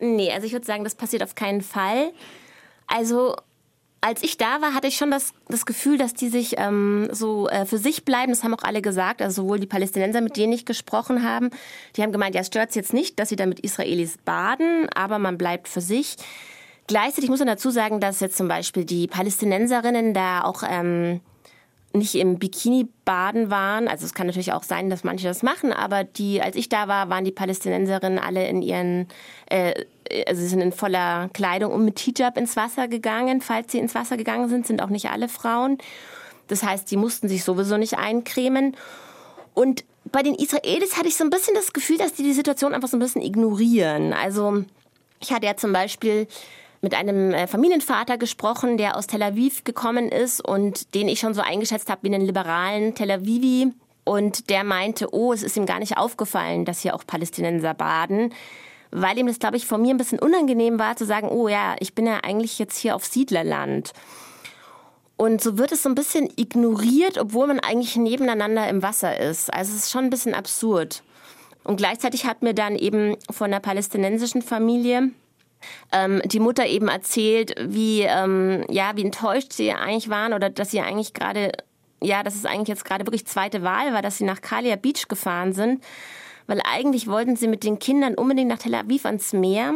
nee, also ich würde sagen, das passiert auf keinen Fall. Also als ich da war, hatte ich schon das, das Gefühl, dass die sich ähm, so äh, für sich bleiben. Das haben auch alle gesagt, also sowohl die Palästinenser, mit denen ich gesprochen habe, die haben gemeint, ja, es stört jetzt nicht, dass sie da mit Israelis baden, aber man bleibt für sich. Gleichzeitig muss man dazu sagen, dass jetzt zum Beispiel die Palästinenserinnen da auch ähm, nicht im Bikini baden waren. Also es kann natürlich auch sein, dass manche das machen, aber die, als ich da war, waren die Palästinenserinnen alle in ihren, äh, also sie sind in voller Kleidung und mit Hijab ins Wasser gegangen. Falls sie ins Wasser gegangen sind, sind auch nicht alle Frauen. Das heißt, die mussten sich sowieso nicht eincremen. Und bei den Israelis hatte ich so ein bisschen das Gefühl, dass die die Situation einfach so ein bisschen ignorieren. Also ich hatte ja zum Beispiel mit einem äh, Familienvater gesprochen, der aus Tel Aviv gekommen ist und den ich schon so eingeschätzt habe wie einen liberalen Tel Avivi. Und der meinte, oh, es ist ihm gar nicht aufgefallen, dass hier auch Palästinenser baden, weil ihm das, glaube ich, von mir ein bisschen unangenehm war zu sagen, oh ja, ich bin ja eigentlich jetzt hier auf Siedlerland. Und so wird es so ein bisschen ignoriert, obwohl man eigentlich nebeneinander im Wasser ist. Also es ist schon ein bisschen absurd. Und gleichzeitig hat mir dann eben von einer palästinensischen Familie ähm, die Mutter eben erzählt, wie, ähm, ja, wie enttäuscht sie eigentlich waren oder dass sie eigentlich gerade, ja, dass es eigentlich jetzt gerade wirklich zweite Wahl war, dass sie nach Kalia Beach gefahren sind, weil eigentlich wollten sie mit den Kindern unbedingt nach Tel Aviv ans Meer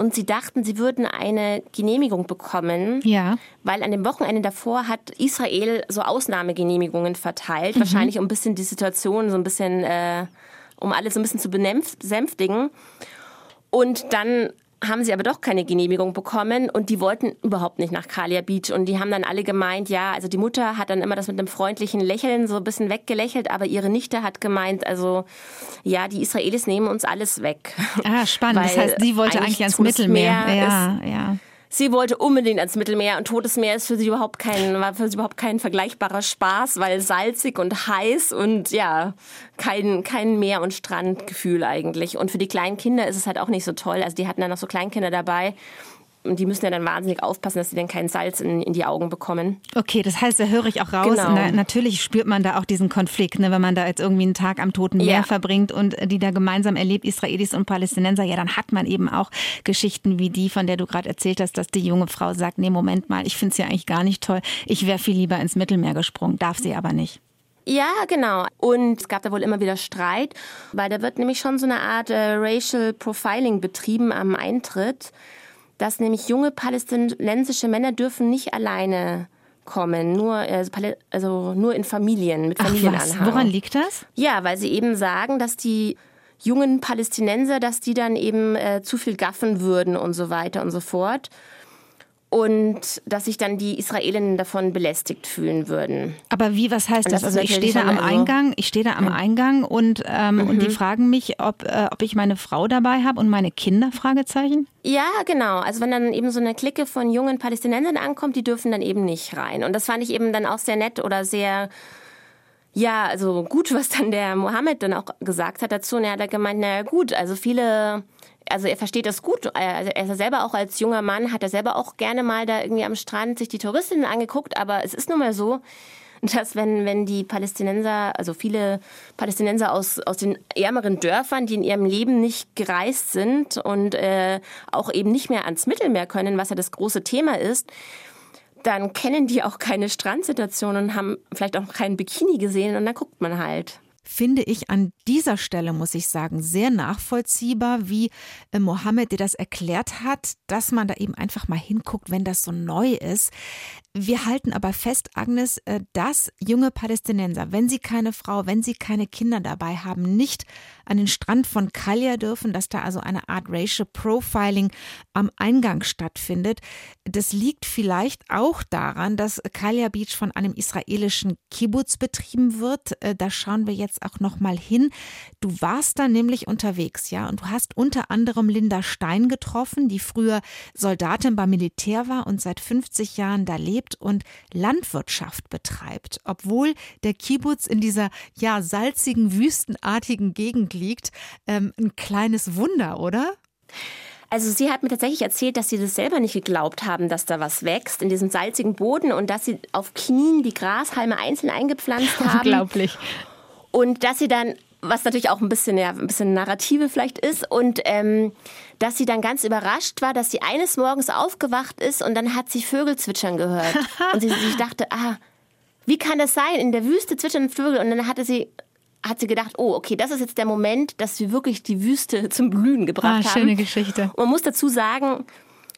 und sie dachten, sie würden eine Genehmigung bekommen, ja. weil an dem Wochenende davor hat Israel so Ausnahmegenehmigungen verteilt, mhm. wahrscheinlich um ein bisschen die Situation so ein bisschen, äh, um alles so ein bisschen zu besänftigen. Und dann haben sie aber doch keine Genehmigung bekommen und die wollten überhaupt nicht nach Kalia Beach und die haben dann alle gemeint, ja, also die Mutter hat dann immer das mit einem freundlichen Lächeln so ein bisschen weggelächelt, aber ihre Nichte hat gemeint, also ja, die Israelis nehmen uns alles weg. Ah, spannend. das heißt, sie wollte eigentlich, eigentlich ans Mittelmeer. Ja, ja. Sie wollte unbedingt ans Mittelmeer und Totes Meer ist für sie überhaupt kein, war für sie überhaupt kein vergleichbarer Spaß, weil salzig und heiß und ja, kein, kein Meer- und Strandgefühl eigentlich. Und für die kleinen Kinder ist es halt auch nicht so toll. Also die hatten dann noch so Kleinkinder dabei und die müssen ja dann wahnsinnig aufpassen, dass sie dann kein Salz in, in die Augen bekommen. Okay, das heißt, da höre ich auch raus. Genau. Da, natürlich spürt man da auch diesen Konflikt, ne, wenn man da jetzt irgendwie einen Tag am Toten Meer ja. verbringt und die da gemeinsam erlebt, Israelis und Palästinenser, ja, dann hat man eben auch Geschichten wie die, von der du gerade erzählt hast, dass die junge Frau sagt, nee, Moment mal, ich finde es ja eigentlich gar nicht toll. Ich wäre viel lieber ins Mittelmeer gesprungen, darf sie aber nicht. Ja, genau. Und es gab da wohl immer wieder Streit, weil da wird nämlich schon so eine Art äh, Racial Profiling betrieben am Eintritt dass nämlich junge palästinensische Männer dürfen nicht alleine kommen, nur also, also nur in Familien mit Familienanhang. Woran liegt das? Ja, weil sie eben sagen, dass die jungen Palästinenser, dass die dann eben äh, zu viel gaffen würden und so weiter und so fort. Und dass sich dann die Israelinnen davon belästigt fühlen würden. Aber wie, was heißt das? das? Also ich stehe da am Eingang, ich stehe da am Eingang und, ähm, mhm. und die mhm. fragen mich, ob, äh, ob ich meine Frau dabei habe und meine Kinder, Fragezeichen? Ja, genau. Also wenn dann eben so eine Clique von jungen Palästinensern ankommt, die dürfen dann eben nicht rein. Und das fand ich eben dann auch sehr nett oder sehr ja, also gut, was dann der Mohammed dann auch gesagt hat dazu. Und er hat gemeint, naja gut, also viele also er versteht das gut. Also er ist selber auch als junger Mann, hat er selber auch gerne mal da irgendwie am Strand sich die Touristinnen angeguckt, aber es ist nun mal so, [LAUGHS] dass wenn, wenn die Palästinenser, also viele Palästinenser aus, aus den ärmeren Dörfern, die in ihrem Leben nicht gereist sind und äh, auch eben nicht mehr ans Mittelmeer können, was ja das große Thema ist, dann kennen die auch keine Strandsituation und haben vielleicht auch keinen Bikini gesehen und dann guckt man halt finde ich an dieser Stelle, muss ich sagen, sehr nachvollziehbar, wie äh, Mohammed dir das erklärt hat, dass man da eben einfach mal hinguckt, wenn das so neu ist. Wir halten aber fest, Agnes, äh, dass junge Palästinenser, wenn sie keine Frau, wenn sie keine Kinder dabei haben, nicht an den Strand von Kalia dürfen, dass da also eine Art Racial Profiling am Eingang stattfindet. Das liegt vielleicht auch daran, dass Kalia Beach von einem israelischen Kibbutz betrieben wird. Äh, da schauen wir jetzt auch noch mal hin. Du warst da nämlich unterwegs, ja, und du hast unter anderem Linda Stein getroffen, die früher Soldatin beim Militär war und seit 50 Jahren da lebt lebt und Landwirtschaft betreibt, obwohl der Kibbutz in dieser ja salzigen, wüstenartigen Gegend liegt. Ähm, ein kleines Wunder, oder? Also sie hat mir tatsächlich erzählt, dass sie das selber nicht geglaubt haben, dass da was wächst in diesem salzigen Boden und dass sie auf Knien die Grashalme einzeln eingepflanzt [LAUGHS] haben. Unglaublich. Und dass sie dann was natürlich auch ein bisschen, ja, ein bisschen Narrative vielleicht ist. Und ähm, dass sie dann ganz überrascht war, dass sie eines Morgens aufgewacht ist und dann hat sie Vögel zwitschern gehört. [LAUGHS] und sie sich dachte, ah, wie kann das sein? In der Wüste zwitschern Vögel. Und dann hatte sie hat sie gedacht, oh, okay, das ist jetzt der Moment, dass wir wirklich die Wüste [LAUGHS] zum Blühen gebracht ah, haben. Schöne Geschichte. Und man muss dazu sagen,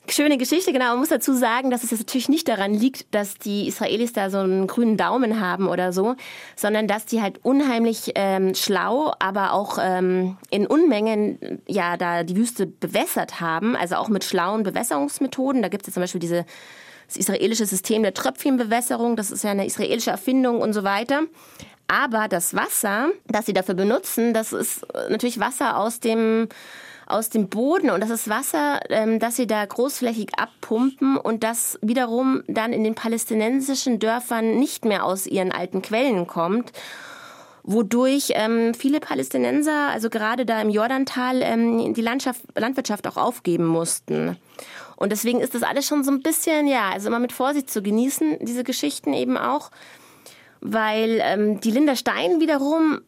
Schöne Geschichte, genau. Man muss dazu sagen, dass es jetzt natürlich nicht daran liegt, dass die Israelis da so einen grünen Daumen haben oder so, sondern dass die halt unheimlich ähm, schlau, aber auch ähm, in Unmengen ja da die Wüste bewässert haben, also auch mit schlauen Bewässerungsmethoden. Da gibt es ja zum Beispiel diese, das israelische System der Tröpfchenbewässerung, das ist ja eine israelische Erfindung und so weiter. Aber das Wasser, das sie dafür benutzen, das ist natürlich Wasser aus dem aus dem Boden und das ist Wasser, ähm, das sie da großflächig abpumpen und das wiederum dann in den palästinensischen Dörfern nicht mehr aus ihren alten Quellen kommt wodurch ähm, viele Palästinenser, also gerade da im Jordantal, ähm, die Landschaft, Landwirtschaft auch aufgeben mussten. Und deswegen ist das alles schon so ein bisschen, ja, also immer mit Vorsicht zu genießen, diese Geschichten eben auch, weil ähm, die Linda Stein wiederum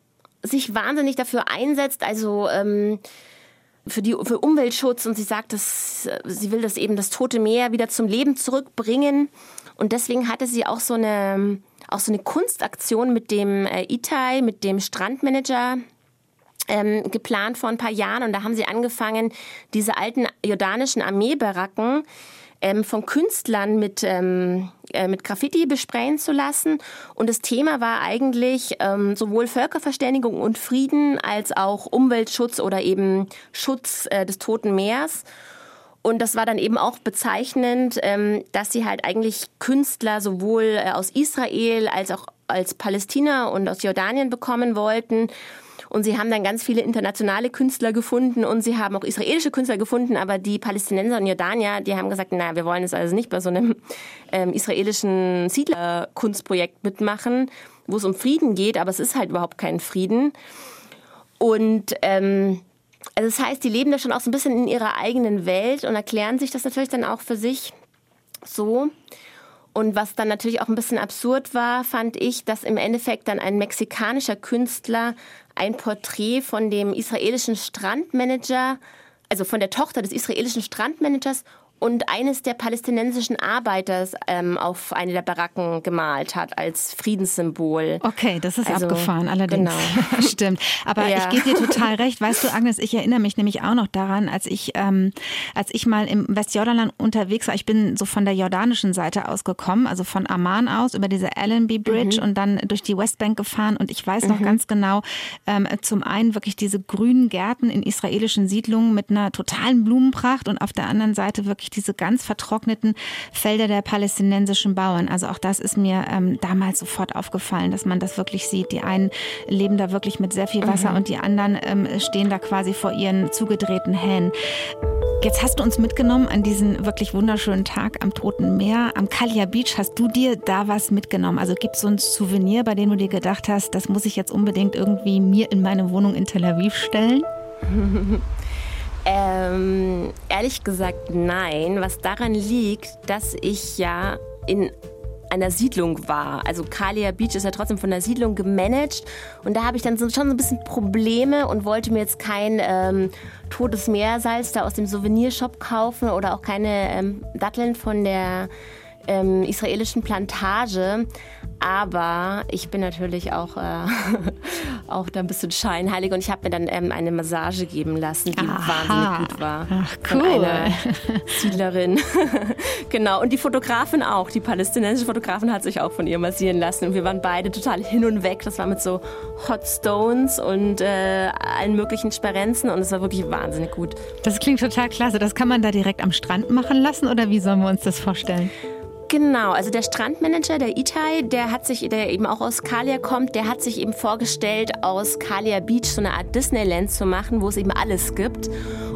sich wahnsinnig dafür einsetzt, also ähm, für die für Umweltschutz und sie sagt, dass sie will das eben das tote Meer wieder zum Leben zurückbringen. Und deswegen hatte sie auch so eine auch so eine Kunstaktion mit dem äh, Itai, mit dem Strandmanager ähm, geplant vor ein paar Jahren. Und da haben sie angefangen, diese alten jordanischen Armeebaracken ähm, von Künstlern mit, ähm, äh, mit Graffiti besprayen zu lassen. Und das Thema war eigentlich ähm, sowohl Völkerverständigung und Frieden als auch Umweltschutz oder eben Schutz äh, des Toten Meers. Und das war dann eben auch bezeichnend, ähm, dass sie halt eigentlich Künstler sowohl äh, aus Israel als auch als Palästina und aus Jordanien bekommen wollten. Und sie haben dann ganz viele internationale Künstler gefunden und sie haben auch israelische Künstler gefunden, aber die Palästinenser und Jordanier, die haben gesagt, na, wir wollen es also nicht bei so einem ähm, israelischen Siedlerkunstprojekt mitmachen, wo es um Frieden geht, aber es ist halt überhaupt kein Frieden. Und ähm, also das heißt, die leben da schon auch so ein bisschen in ihrer eigenen Welt und erklären sich das natürlich dann auch für sich so. Und was dann natürlich auch ein bisschen absurd war, fand ich, dass im Endeffekt dann ein mexikanischer Künstler ein Porträt von dem israelischen Strandmanager, also von der Tochter des israelischen Strandmanagers und eines der palästinensischen Arbeiters ähm, auf eine der Baracken gemalt hat als Friedenssymbol. Okay, das ist also, abgefahren, allerdings. Genau. [LAUGHS] Stimmt. Aber ja. ich gebe dir total [LAUGHS] recht. Weißt du, Agnes, ich erinnere mich nämlich auch noch daran, als ich, ähm, als ich mal im Westjordanland unterwegs war. Ich bin so von der jordanischen Seite ausgekommen, also von Amman aus über diese Allenby Bridge mhm. und dann durch die Westbank gefahren. Und ich weiß noch mhm. ganz genau, ähm, zum einen wirklich diese grünen Gärten in israelischen Siedlungen mit einer totalen Blumenpracht und auf der anderen Seite wirklich diese ganz vertrockneten Felder der palästinensischen Bauern. Also auch das ist mir ähm, damals sofort aufgefallen, dass man das wirklich sieht. Die einen leben da wirklich mit sehr viel Wasser mhm. und die anderen ähm, stehen da quasi vor ihren zugedrehten Hähnen. Jetzt hast du uns mitgenommen an diesen wirklich wunderschönen Tag am Toten Meer, am Kalia Beach. Hast du dir da was mitgenommen? Also gibt es so ein Souvenir, bei dem du dir gedacht hast, das muss ich jetzt unbedingt irgendwie mir in meine Wohnung in Tel Aviv stellen? [LAUGHS] ähm, ehrlich gesagt nein, was daran liegt, dass ich ja in einer Siedlung war. Also Kalia Beach ist ja trotzdem von der Siedlung gemanagt und da habe ich dann so, schon so ein bisschen Probleme und wollte mir jetzt kein ähm, totes Meersalz da aus dem Souvenirshop kaufen oder auch keine ähm, Datteln von der ähm, israelischen Plantage. Aber ich bin natürlich auch, äh, [LAUGHS] auch da ein bisschen scheinheilig und ich habe mir dann ähm, eine Massage geben lassen, die Aha. wahnsinnig gut war. Ach, cool. Siedlerin. [LAUGHS] genau. Und die Fotografin auch. Die palästinensische Fotografin hat sich auch von ihr massieren lassen. Und wir waren beide total hin und weg. Das war mit so Hot Stones und äh, allen möglichen Sparenzen und es war wirklich wahnsinnig gut. Das klingt total klasse. Das kann man da direkt am Strand machen lassen oder wie sollen wir uns das vorstellen? Genau, also der Strandmanager, der Itai, der hat sich, der eben auch aus Kalia kommt, der hat sich eben vorgestellt, aus Kalia Beach so eine Art Disneyland zu machen, wo es eben alles gibt.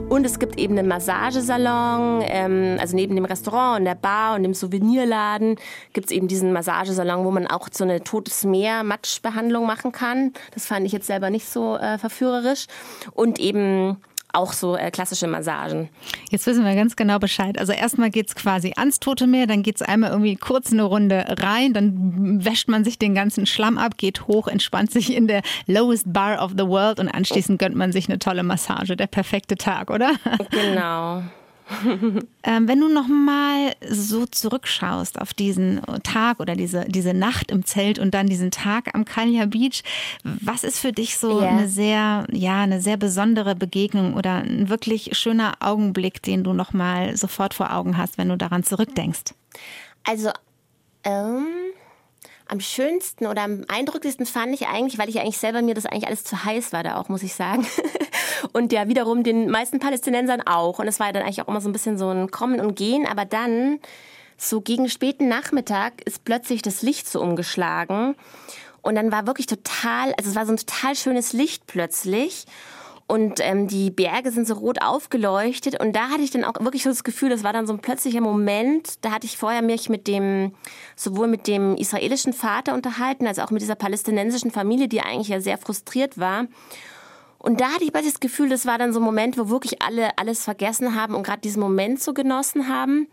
Und es gibt eben einen Massagesalon, ähm, also neben dem Restaurant und der Bar und dem Souvenirladen gibt es eben diesen Massagesalon, wo man auch so eine totes Meer Matschbehandlung machen kann. Das fand ich jetzt selber nicht so äh, verführerisch. Und eben auch so äh, klassische Massagen. Jetzt wissen wir ganz genau Bescheid. Also erstmal geht es quasi ans Tote Meer, dann geht es einmal irgendwie kurz eine Runde rein, dann wäscht man sich den ganzen Schlamm ab, geht hoch, entspannt sich in der lowest bar of the world und anschließend gönnt man sich eine tolle Massage. Der perfekte Tag, oder? [LAUGHS] Genau. Ähm, wenn du noch mal so zurückschaust auf diesen Tag oder diese, diese Nacht im Zelt und dann diesen Tag am Kalja Beach, was ist für dich so yeah. eine sehr, ja, eine sehr besondere Begegnung oder ein wirklich schöner Augenblick, den du noch mal sofort vor Augen hast, wenn du daran zurückdenkst? Also, ähm, am schönsten oder am eindrücklichsten fand ich eigentlich, weil ich eigentlich selber mir das eigentlich alles zu heiß war da auch, muss ich sagen. [LAUGHS] Und ja, wiederum den meisten Palästinensern auch. Und es war dann eigentlich auch immer so ein bisschen so ein Kommen und Gehen. Aber dann, so gegen späten Nachmittag, ist plötzlich das Licht so umgeschlagen. Und dann war wirklich total, also es war so ein total schönes Licht plötzlich. Und ähm, die Berge sind so rot aufgeleuchtet. Und da hatte ich dann auch wirklich so das Gefühl, das war dann so ein plötzlicher Moment. Da hatte ich vorher mich mit dem, sowohl mit dem israelischen Vater unterhalten, als auch mit dieser palästinensischen Familie, die eigentlich ja sehr frustriert war. Und da hatte ich das Gefühl, das war dann so ein Moment, wo wirklich alle alles vergessen haben und gerade diesen Moment so genossen haben.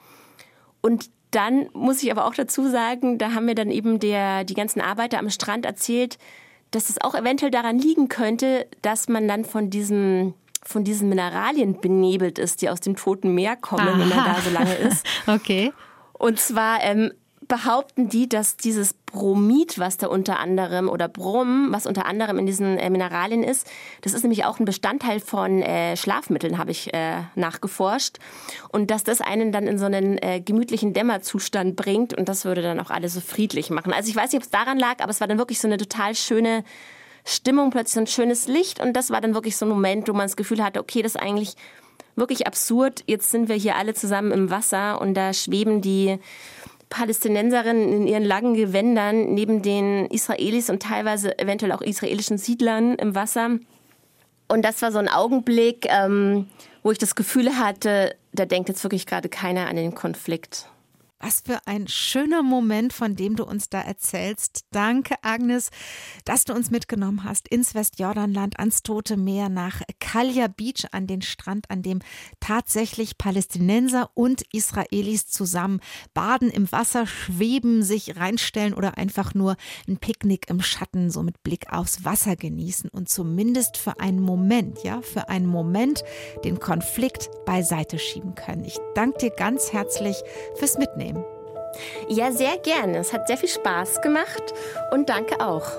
Und dann muss ich aber auch dazu sagen, da haben mir dann eben der, die ganzen Arbeiter am Strand erzählt, dass es auch eventuell daran liegen könnte, dass man dann von diesem von diesen Mineralien benebelt ist, die aus dem Toten Meer kommen, Aha. wenn man da so lange ist. [LAUGHS] okay. Und zwar ähm, behaupten die, dass dieses Bromid, was da unter anderem, oder Brom, was unter anderem in diesen äh, Mineralien ist, das ist nämlich auch ein Bestandteil von äh, Schlafmitteln, habe ich äh, nachgeforscht. Und dass das einen dann in so einen äh, gemütlichen Dämmerzustand bringt und das würde dann auch alles so friedlich machen. Also ich weiß nicht, ob es daran lag, aber es war dann wirklich so eine total schöne Stimmung, plötzlich so ein schönes Licht und das war dann wirklich so ein Moment, wo man das Gefühl hatte, okay, das ist eigentlich wirklich absurd. Jetzt sind wir hier alle zusammen im Wasser und da schweben die Palästinenserinnen in ihren langen Gewändern neben den Israelis und teilweise eventuell auch israelischen Siedlern im Wasser. Und das war so ein Augenblick, ähm, wo ich das Gefühl hatte, da denkt jetzt wirklich gerade keiner an den Konflikt. Was für ein schöner Moment, von dem du uns da erzählst. Danke, Agnes, dass du uns mitgenommen hast ins Westjordanland, ans Tote Meer, nach Kalja Beach, an den Strand, an dem tatsächlich Palästinenser und Israelis zusammen baden im Wasser, schweben, sich reinstellen oder einfach nur ein Picknick im Schatten, so mit Blick aufs Wasser genießen und zumindest für einen Moment, ja, für einen Moment den Konflikt beiseite schieben können. Ich danke dir ganz herzlich fürs Mitnehmen. Ja, sehr gerne. Es hat sehr viel Spaß gemacht und danke auch.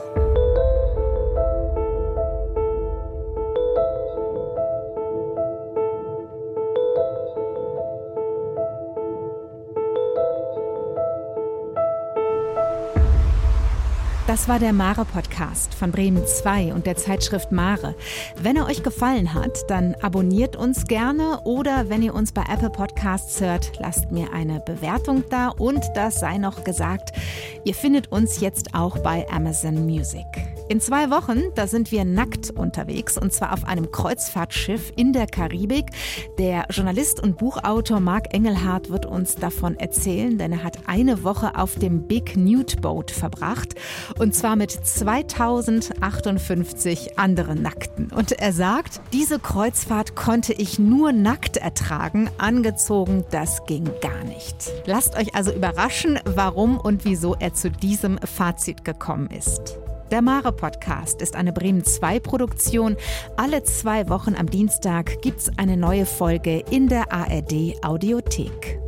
Das war der Mare Podcast von Bremen 2 und der Zeitschrift Mare. Wenn er euch gefallen hat, dann abonniert uns gerne oder wenn ihr uns bei Apple Podcasts hört, lasst mir eine Bewertung da und das sei noch gesagt, ihr findet uns jetzt auch bei Amazon Music. In zwei Wochen, da sind wir nackt unterwegs und zwar auf einem Kreuzfahrtschiff in der Karibik. Der Journalist und Buchautor Marc Engelhardt wird uns davon erzählen, denn er hat eine Woche auf dem Big Nude Boat verbracht und zwar mit 2058 anderen Nackten. Und er sagt, diese Kreuzfahrt konnte ich nur nackt ertragen, angezogen, das ging gar nicht. Lasst euch also überraschen, warum und wieso er zu diesem Fazit gekommen ist. Der Mare Podcast ist eine Bremen 2 Produktion. Alle zwei Wochen am Dienstag gibt es eine neue Folge in der ARD Audiothek.